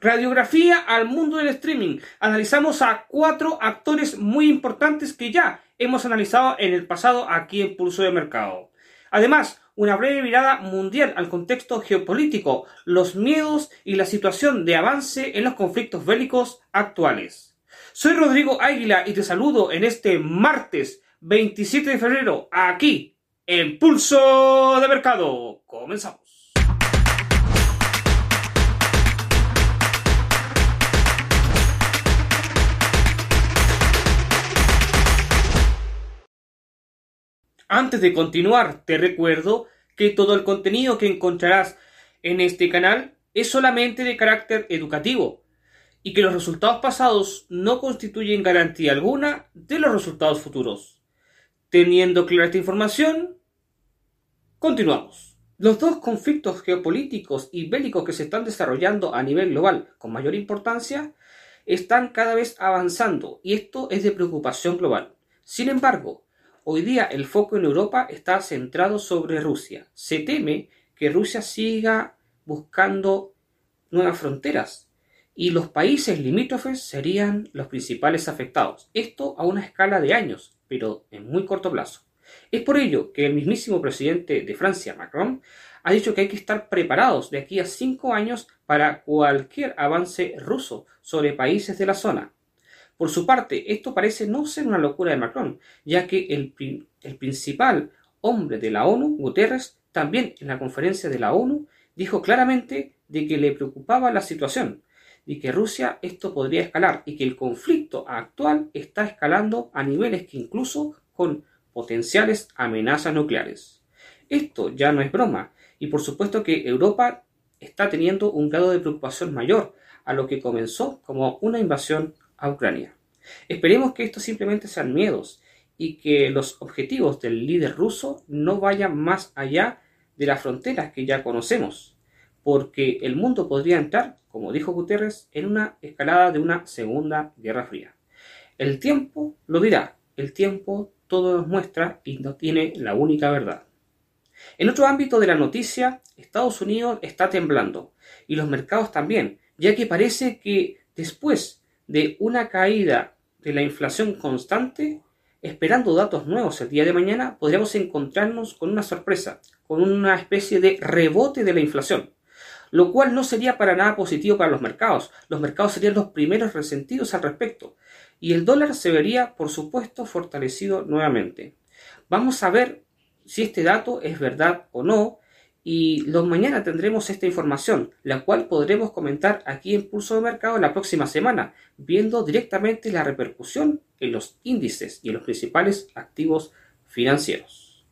Radiografía al mundo del streaming. Analizamos a cuatro actores muy importantes que ya hemos analizado en el pasado aquí en Pulso de Mercado. Además, una breve mirada mundial al contexto geopolítico, los miedos y la situación de avance en los conflictos bélicos actuales. Soy Rodrigo Águila y te saludo en este martes 27 de febrero aquí en Pulso de Mercado. Comenzamos. Antes de continuar, te recuerdo que todo el contenido que encontrarás en este canal es solamente de carácter educativo y que los resultados pasados no constituyen garantía alguna de los resultados futuros. Teniendo clara esta información, continuamos. Los dos conflictos geopolíticos y bélicos que se están desarrollando a nivel global con mayor importancia están cada vez avanzando y esto es de preocupación global. Sin embargo, Hoy día el foco en Europa está centrado sobre Rusia. Se teme que Rusia siga buscando nuevas fronteras y los países limítrofes serían los principales afectados. Esto a una escala de años, pero en muy corto plazo. Es por ello que el mismísimo presidente de Francia, Macron, ha dicho que hay que estar preparados de aquí a cinco años para cualquier avance ruso sobre países de la zona. Por su parte, esto parece no ser una locura de Macron, ya que el, principal hombre de la ONU, Guterres, también en la conferencia de la ONU, dijo claramente de que le preocupaba la situación y que Rusia esto podría escalar y que el conflicto actual está escalando a niveles que incluso con potenciales amenazas nucleares. Esto ya no es broma y por supuesto que Europa está teniendo un grado de preocupación mayor a lo que comenzó como una invasión a Ucrania. Esperemos que estos simplemente sean miedos y que los objetivos del líder ruso no vayan más allá de las fronteras que ya conocemos, porque el mundo podría entrar, como dijo Guterres, en una escalada de una segunda guerra fría. El tiempo lo dirá, el tiempo todo nos muestra y no tiene la única verdad. En otro ámbito de la noticia, Estados Unidos está temblando y los mercados también, ya que parece que después de una caída de la inflación constante, esperando datos nuevos el día de mañana, podríamos encontrarnos con una sorpresa, con una especie de rebote de la inflación, lo cual no sería para nada positivo para los mercados. Los mercados serían los primeros resentidos al respecto, y el dólar se vería, por supuesto, fortalecido nuevamente. Vamos a ver si este dato es verdad o no, y los mañana tendremos esta información, la cual podremos comentar aquí en Pulso de Mercado la próxima semana, viendo directamente la repercusión en los índices y en los principales activos financieros.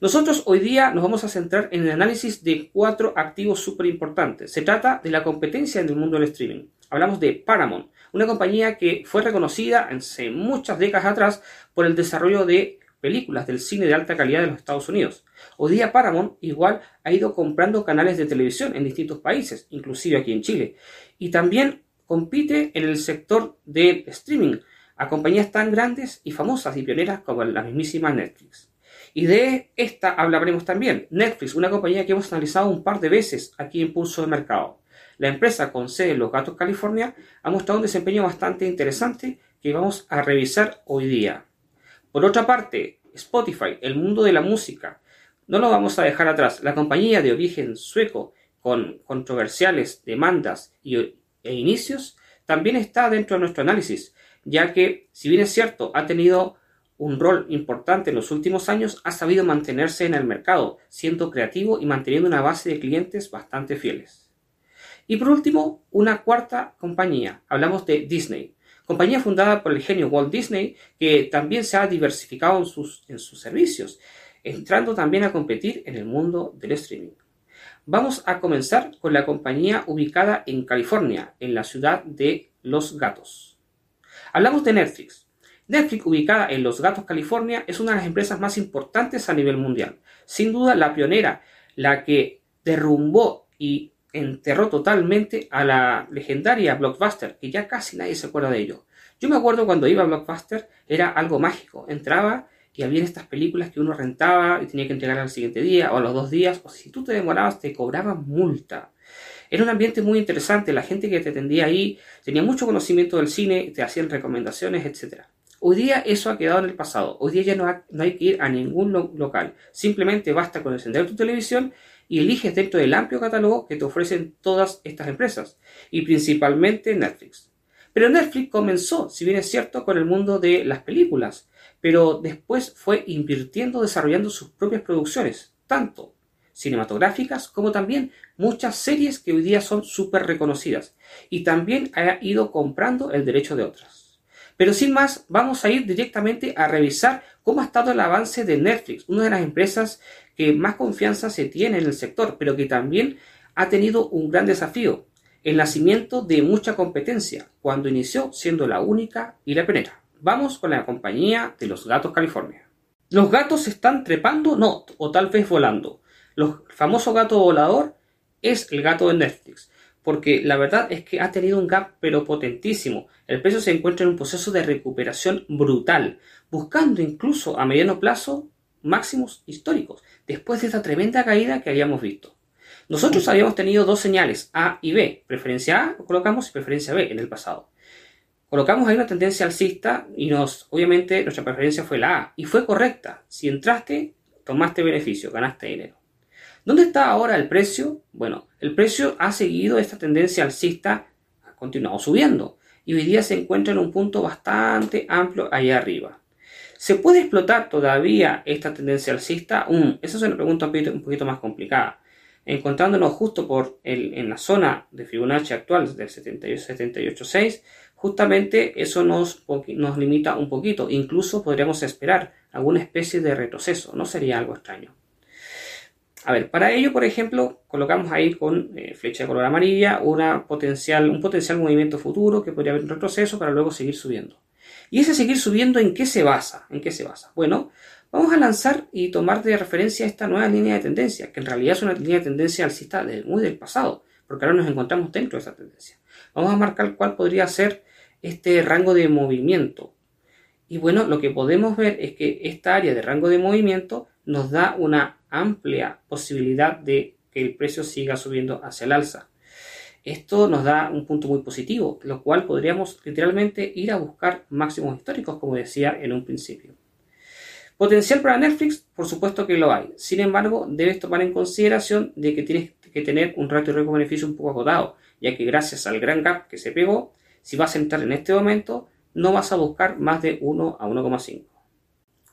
Nosotros hoy día nos vamos a centrar en el análisis de cuatro activos súper importantes. Se trata de la competencia en el mundo del streaming. Hablamos de Paramount, una compañía que fue reconocida hace muchas décadas atrás por el desarrollo de películas del cine de alta calidad de los Estados Unidos. Hoy día Paramount igual ha ido comprando canales de televisión en distintos países, inclusive aquí en Chile, y también compite en el sector del streaming a compañías tan grandes y famosas y pioneras como la mismísima Netflix. Y de esta hablaremos también. Netflix, una compañía que hemos analizado un par de veces aquí en Pulso de Mercado. La empresa con sede en Los Gatos, California, ha mostrado un desempeño bastante interesante que vamos a revisar hoy día. Por otra parte, Spotify, el mundo de la música, no lo vamos a dejar atrás. La compañía de origen sueco, con controversiales demandas y, e inicios, también está dentro de nuestro análisis, ya que, si bien es cierto, ha tenido un rol importante en los últimos años, ha sabido mantenerse en el mercado, siendo creativo y manteniendo una base de clientes bastante fieles. Y por último, una cuarta compañía. Hablamos de Disney compañía fundada por el genio Walt Disney, que también se ha diversificado en sus, servicios, entrando también a competir en el mundo del streaming. Vamos a comenzar con la compañía ubicada en California, en la ciudad de Los Gatos. Hablamos de Netflix. Netflix, ubicada en Los Gatos, California, es una de las empresas más importantes a nivel mundial. Sin duda, la pionera, la que derrumbó y enterró totalmente a la legendaria Blockbuster, que ya casi nadie se acuerda de ello. Yo me acuerdo cuando iba a Blockbuster, era algo mágico. Entraba y había estas películas que uno rentaba y tenía que entregar al siguiente día o a los dos días, o si tú te demorabas te cobraban multa. Era un ambiente muy interesante, la gente que te atendía ahí tenía mucho conocimiento del cine, te hacían recomendaciones, etc. Hoy día eso ha quedado en el pasado, hoy día ya no, hay que ir a ningún local, simplemente basta con encender tu televisión y eliges dentro del amplio catálogo que te ofrecen todas estas empresas, y principalmente Netflix. Pero Netflix comenzó, si bien es cierto, con el mundo de las películas, pero después fue invirtiendo desarrollando sus propias producciones, tanto cinematográficas como también muchas series que hoy día son súper reconocidas, y también ha ido comprando el derecho de otras. Pero sin más, vamos a ir directamente a revisar cómo ha estado el avance de Netflix, una de las empresas que más confianza se tiene en el sector, pero que también ha tenido un gran desafío, el nacimiento de mucha competencia, cuando inició siendo la única y la primera. Vamos con la compañía de los gatos California. ¿Los gatos están trepando? No, o tal vez volando. El famoso gato volador es el gato de Netflix, porque la verdad es que ha tenido un gap pero potentísimo. El precio se encuentra en un proceso de recuperación brutal, buscando incluso a mediano plazo máximos históricos, después de esta tremenda caída que habíamos visto. Nosotros habíamos tenido dos señales, A y B. Preferencia A lo colocamos y preferencia B en el pasado. Colocamos ahí una tendencia alcista y nos, obviamente, nuestra preferencia fue la A. Y fue correcta. Si entraste, tomaste beneficio, ganaste dinero. ¿Dónde está ahora el precio? Bueno, el precio ha seguido esta tendencia alcista, ha continuado subiendo. Y hoy día se encuentra en un punto bastante amplio allá arriba. ¿Se puede explotar todavía esta tendencia alcista? Mm, esa es una pregunta un poquito más complicada encontrándonos justo por en la zona de Fibonacci actual del 78.6, justamente eso nos, nos limita un poquito. Incluso podríamos esperar alguna especie de retroceso, no sería algo extraño. A ver, para ello, por ejemplo, colocamos ahí con eh, flecha de color amarilla una potencial, un potencial movimiento futuro que podría haber un retroceso para luego seguir subiendo. ¿Y ese seguir subiendo en qué se basa? ¿En qué se basa? Bueno, Vamos a lanzar y tomar de referencia esta nueva línea de tendencia, que en realidad es una línea de tendencia alcista de muy del pasado, porque ahora nos encontramos dentro de esa tendencia. Vamos a marcar cuál podría ser este rango de movimiento. Y bueno, lo que podemos ver es que esta área de rango de movimiento nos da una amplia posibilidad de que el precio siga subiendo hacia el alza. Esto nos da un punto muy positivo, lo cual podríamos literalmente ir a buscar máximos históricos, como decía en un principio. Potencial para Netflix, por supuesto que lo hay. Sin embargo, debes tomar en consideración de que tienes que tener un ratio de riesgo-beneficio un poco agotado, ya que gracias al gran gap que se pegó, si vas a entrar en este momento, no vas a buscar más de 1 a 1,5.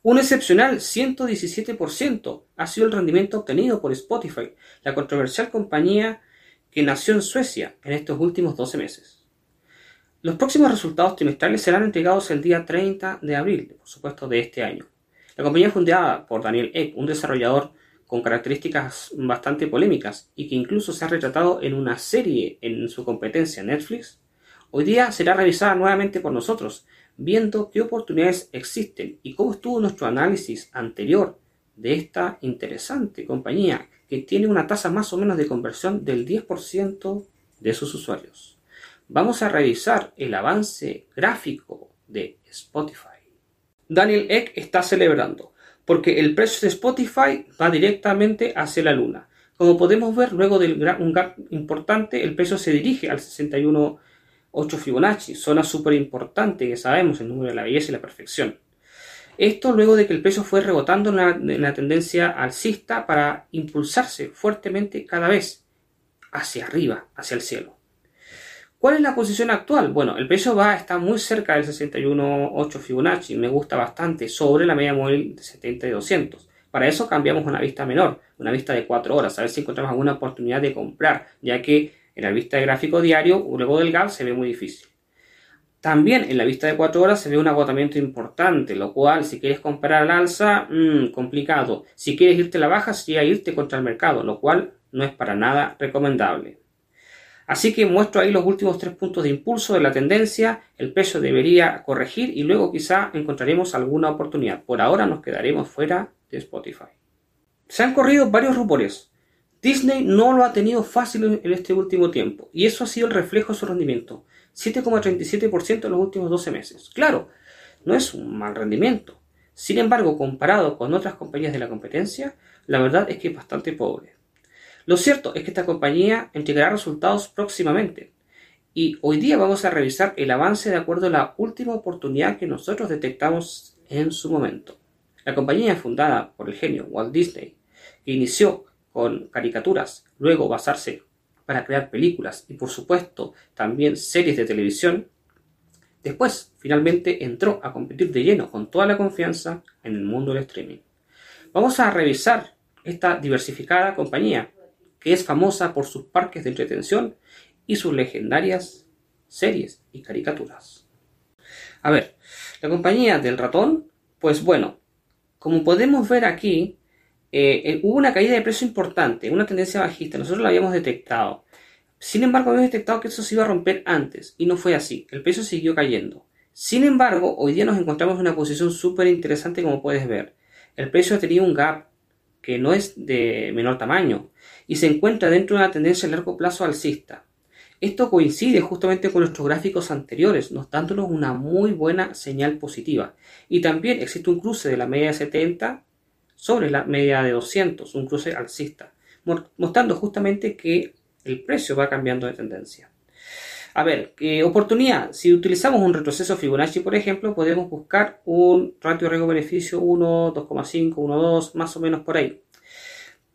Un excepcional 117% ha sido el rendimiento obtenido por Spotify, la controversial compañía que nació en Suecia en estos últimos 12 meses. Los próximos resultados trimestrales serán entregados el día 30 de abril, por supuesto, de este año. La compañía fundada por Daniel Ek, un desarrollador con características bastante polémicas y que incluso se ha retratado en una serie en su competencia Netflix, hoy día será revisada nuevamente por nosotros, viendo qué oportunidades existen y cómo estuvo nuestro análisis anterior de esta interesante compañía que tiene una tasa más o menos de conversión del 10% de sus usuarios. Vamos a revisar el avance gráfico de Spotify. Daniel Ek está celebrando, porque el precio de Spotify va directamente hacia la luna. Como podemos ver, luego de un gap importante, el precio se dirige al 61.8 Fibonacci, zona súper importante que sabemos, el número de la belleza y la perfección. Esto luego de que el precio fue rebotando en la tendencia alcista para impulsarse fuertemente cada vez hacia arriba, hacia el cielo. ¿Cuál es la posición actual? Bueno, el precio va a estar muy cerca del 61.8 Fibonacci, me gusta bastante, sobre la media móvil de 70 y 200. Para eso cambiamos una vista menor, una vista de 4 horas, a ver si encontramos alguna oportunidad de comprar, ya que en la vista de gráfico diario, luego del gap, se ve muy difícil. También en la vista de 4 horas se ve un agotamiento importante, lo cual si quieres comprar al alza, mmm, complicado. Si quieres irte a la baja, sería irte contra el mercado, lo cual no es para nada recomendable. Así que muestro ahí los últimos tres puntos de impulso de la tendencia, el precio debería corregir y luego quizá encontraremos alguna oportunidad. Por ahora nos quedaremos fuera de Spotify. Se han corrido varios rumores. Disney no lo ha tenido fácil en este último tiempo y eso ha sido el reflejo de su rendimiento. 7,37% en los últimos 12 meses. Claro, no es un mal rendimiento. Sin embargo, comparado con otras compañías de la competencia, la verdad es que es bastante pobre. Lo cierto es que esta compañía entregará resultados próximamente. Y hoy día vamos a revisar el avance de acuerdo a la última oportunidad que nosotros detectamos en su momento. La compañía fundada por el genio Walt Disney, que inició con caricaturas, luego basarse para crear películas y por supuesto también series de televisión, después finalmente entró a competir de lleno con toda la confianza en el mundo del streaming. Vamos a revisar esta diversificada compañía que es famosa por sus parques de entretención y sus legendarias series y caricaturas. A ver, la compañía del ratón, pues bueno, como podemos ver aquí, eh, eh, hubo una caída de precio importante, una tendencia bajista, nosotros la habíamos detectado. Sin embargo, habíamos detectado que eso se iba a romper antes y no fue así, el precio siguió cayendo. Sin embargo, hoy día nos encontramos en una posición súper interesante como puedes ver. El precio ha tenido un gap que no es de menor tamaño y se encuentra dentro de una tendencia a largo plazo alcista. Esto coincide justamente con nuestros gráficos anteriores, nos dándonos una muy buena señal positiva. Y también existe un cruce de la media de 70 sobre la media de 200, un cruce alcista, mostrando justamente que el precio va cambiando de tendencia. A ver, ¿qué oportunidad. Si utilizamos un retroceso Fibonacci, por ejemplo, podemos buscar un ratio riesgo-beneficio 1, 2,5, 1,2, más o menos por ahí.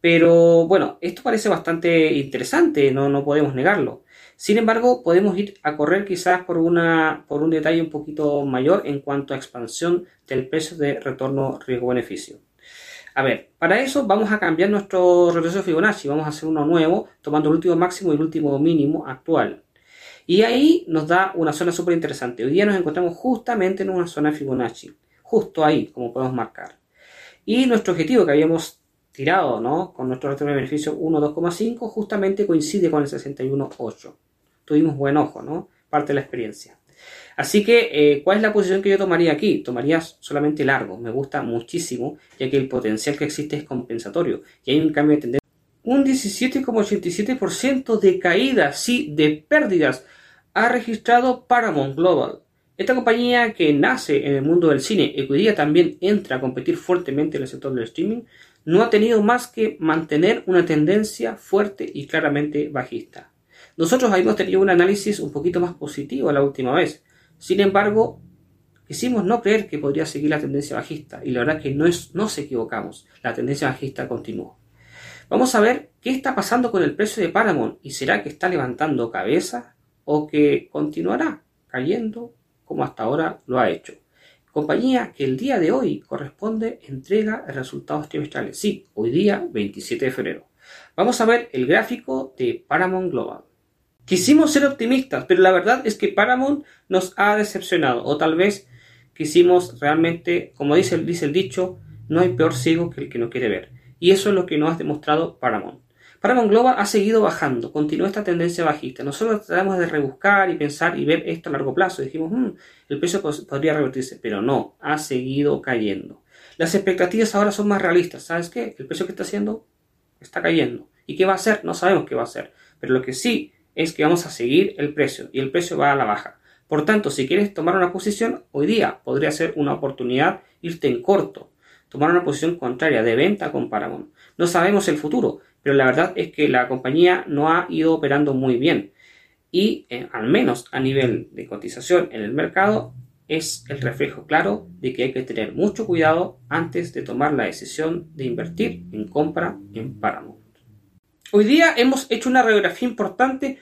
Pero bueno, esto parece bastante interesante, no, no podemos negarlo. Sin embargo, podemos ir a correr quizás por, una, por un detalle un poquito mayor en cuanto a expansión del precio de retorno riesgo-beneficio. A ver, para eso vamos a cambiar nuestro retroceso Fibonacci, vamos a hacer uno nuevo, tomando el último máximo y el último mínimo actual. Y ahí nos da una zona súper interesante. Hoy día nos encontramos justamente en una zona Fibonacci, justo ahí, como podemos marcar. Y nuestro objetivo que habíamos tirado, ¿no? Con nuestro retorno de beneficio 1.2,5, justamente coincide con el 61.8. Tuvimos buen ojo, ¿no? Parte de la experiencia. Así que, eh, ¿cuál es la posición que yo tomaría aquí? Tomaría solamente largo. Me gusta muchísimo, ya que el potencial que existe es compensatorio. Y hay un cambio de tendencia. Un 17,87% de caídas, sí, de pérdidas, ha registrado Paramount Global. Esta compañía que nace en el mundo del cine y que también entra a competir fuertemente en el sector del streaming, no ha tenido más que mantener una tendencia fuerte y claramente bajista. Nosotros habíamos tenido un análisis un poquito más positivo la última vez, sin embargo, quisimos no creer que podría seguir la tendencia bajista y la verdad que no es, nos equivocamos, la tendencia bajista continuó. Vamos a ver qué está pasando con el precio de Paramount y será que está levantando cabeza o que continuará cayendo como hasta ahora lo ha hecho. Compañía que el día de hoy corresponde entrega resultados trimestrales. Sí, hoy día 27 de febrero. Vamos a ver el gráfico de Paramount Global. Quisimos ser optimistas, pero la verdad es que Paramount nos ha decepcionado. O tal vez quisimos realmente, como dice, el dicho, no hay peor ciego que el que no quiere ver. Y eso es lo que nos ha demostrado Paramount. Paramount Global ha seguido bajando, continúa esta tendencia bajista. Nosotros tratamos de rebuscar y pensar y ver esto a largo plazo. Dijimos, hmm, el precio podría revertirse, pero no, ha seguido cayendo. Las expectativas ahora son más realistas. ¿Sabes qué? El precio que está haciendo está cayendo. ¿Y qué va a hacer? No sabemos qué va a hacer. Pero lo que sí es que vamos a seguir el precio y el precio va a la baja. Por tanto, si quieres tomar una posición, hoy día podría ser una oportunidad irte en corto, tomar una posición contraria de venta con Paramount. No sabemos el futuro, pero la verdad es que la compañía no ha ido operando muy bien y eh, al menos a nivel de cotización en el mercado es el reflejo claro de que hay que tener mucho cuidado antes de tomar la decisión de invertir en compra en Paramount. Hoy día hemos hecho una radiografía importante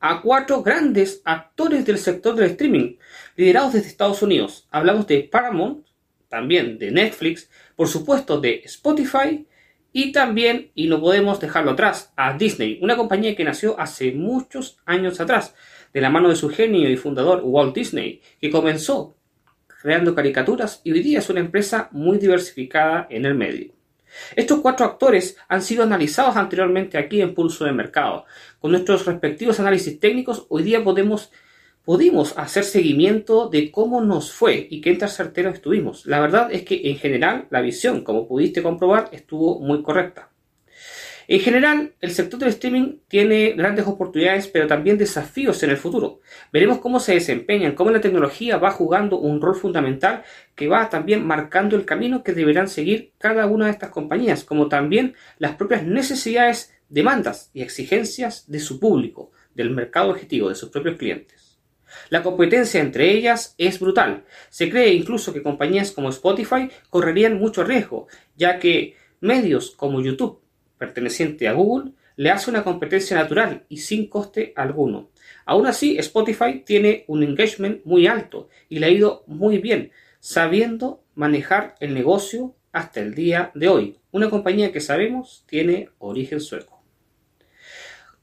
a cuatro grandes actores del sector del streaming, liderados desde Estados Unidos. Hablamos de Paramount, también de Netflix, por supuesto de Spotify y también, y no podemos dejarlo atrás, a Disney, una compañía que nació hace muchos años atrás, de la mano de su genio y fundador Walt Disney, que comenzó creando caricaturas y hoy día es una empresa muy diversificada en el medio. Estos cuatro actores han sido analizados anteriormente aquí en Pulso de Mercado. Con nuestros respectivos análisis técnicos, hoy día podemos, pudimos hacer seguimiento de cómo nos fue y qué tan certeros estuvimos. La verdad es que en general la visión, como pudiste comprobar, estuvo muy correcta. En general, el sector del streaming tiene grandes oportunidades, pero también desafíos en el futuro. Veremos cómo se desempeñan, cómo la tecnología va jugando un rol fundamental que va también marcando el camino que deberán seguir cada una de estas compañías, como también las propias necesidades demandas y exigencias de su público, del mercado objetivo, de sus propios clientes. La competencia entre ellas es brutal. Se cree incluso que compañías como Spotify correrían mucho riesgo, ya que medios como YouTube, perteneciente a Google, le hace una competencia natural y sin coste alguno. Aún así, Spotify tiene un engagement muy alto y le ha ido muy bien, sabiendo manejar el negocio hasta el día de hoy. Una compañía que sabemos tiene origen sueco.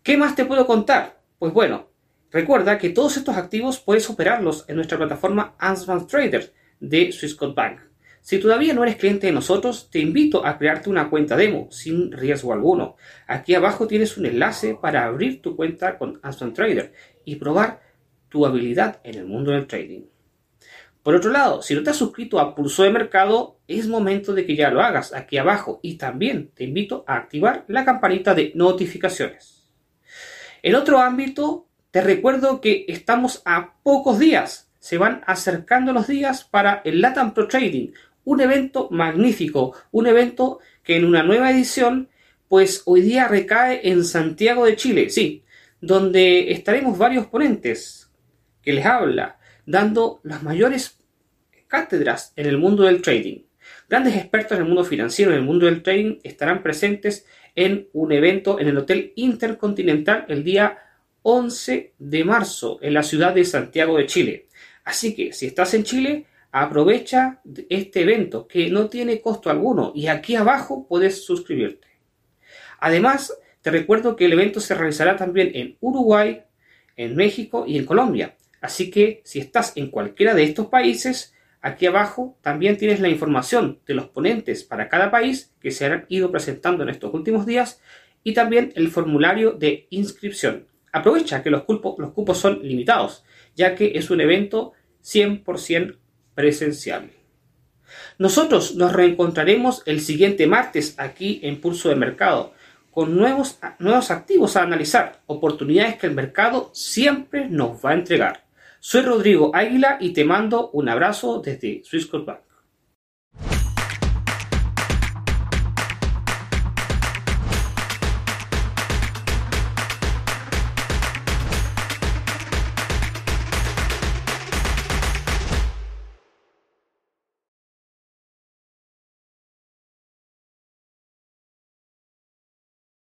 ¿Qué más te puedo contar? Pues bueno, recuerda que todos estos activos puedes operarlos en nuestra plataforma Advanced Trader de Swissquote Bank. Si todavía no eres cliente de nosotros, te invito a crearte una cuenta demo sin riesgo alguno. Aquí abajo tienes un enlace para abrir tu cuenta con Advanced Trader y probar tu habilidad en el mundo del trading. Por otro lado, si no te has suscrito a Pulso de Mercado, es momento de que ya lo hagas aquí abajo y también te invito a activar la campanita de notificaciones. En otro ámbito, te recuerdo que estamos a pocos días, se van acercando los días para el Latam Pro Trading, un evento magnífico, un evento que en una nueva edición, pues hoy día recae en Santiago de Chile, sí, donde estaremos varios ponentes que les habla, dando las mayores cátedras en el mundo del trading. Grandes expertos en el mundo financiero, en el mundo del trading, estarán presentes en un evento en el Hotel Intercontinental el día 11 de marzo en la ciudad de Santiago de Chile. Así que si estás en Chile, Aprovecha este evento que no tiene costo alguno y aquí abajo puedes suscribirte. Además, te recuerdo que el evento se realizará también en Uruguay, en México y en Colombia. Así que si estás en cualquiera de estos países, aquí abajo también tienes la información de los ponentes para cada país que se han ido presentando en estos últimos días y también el formulario de inscripción. Aprovecha que los, los cupos son limitados, ya que es un evento 100% presencial. Nosotros nos reencontraremos el siguiente martes aquí en Pulso de Mercado con nuevos, nuevos activos a analizar, oportunidades que el mercado siempre nos va a entregar. Soy Rodrigo Águila y te mando un abrazo desde Swissquote Bank.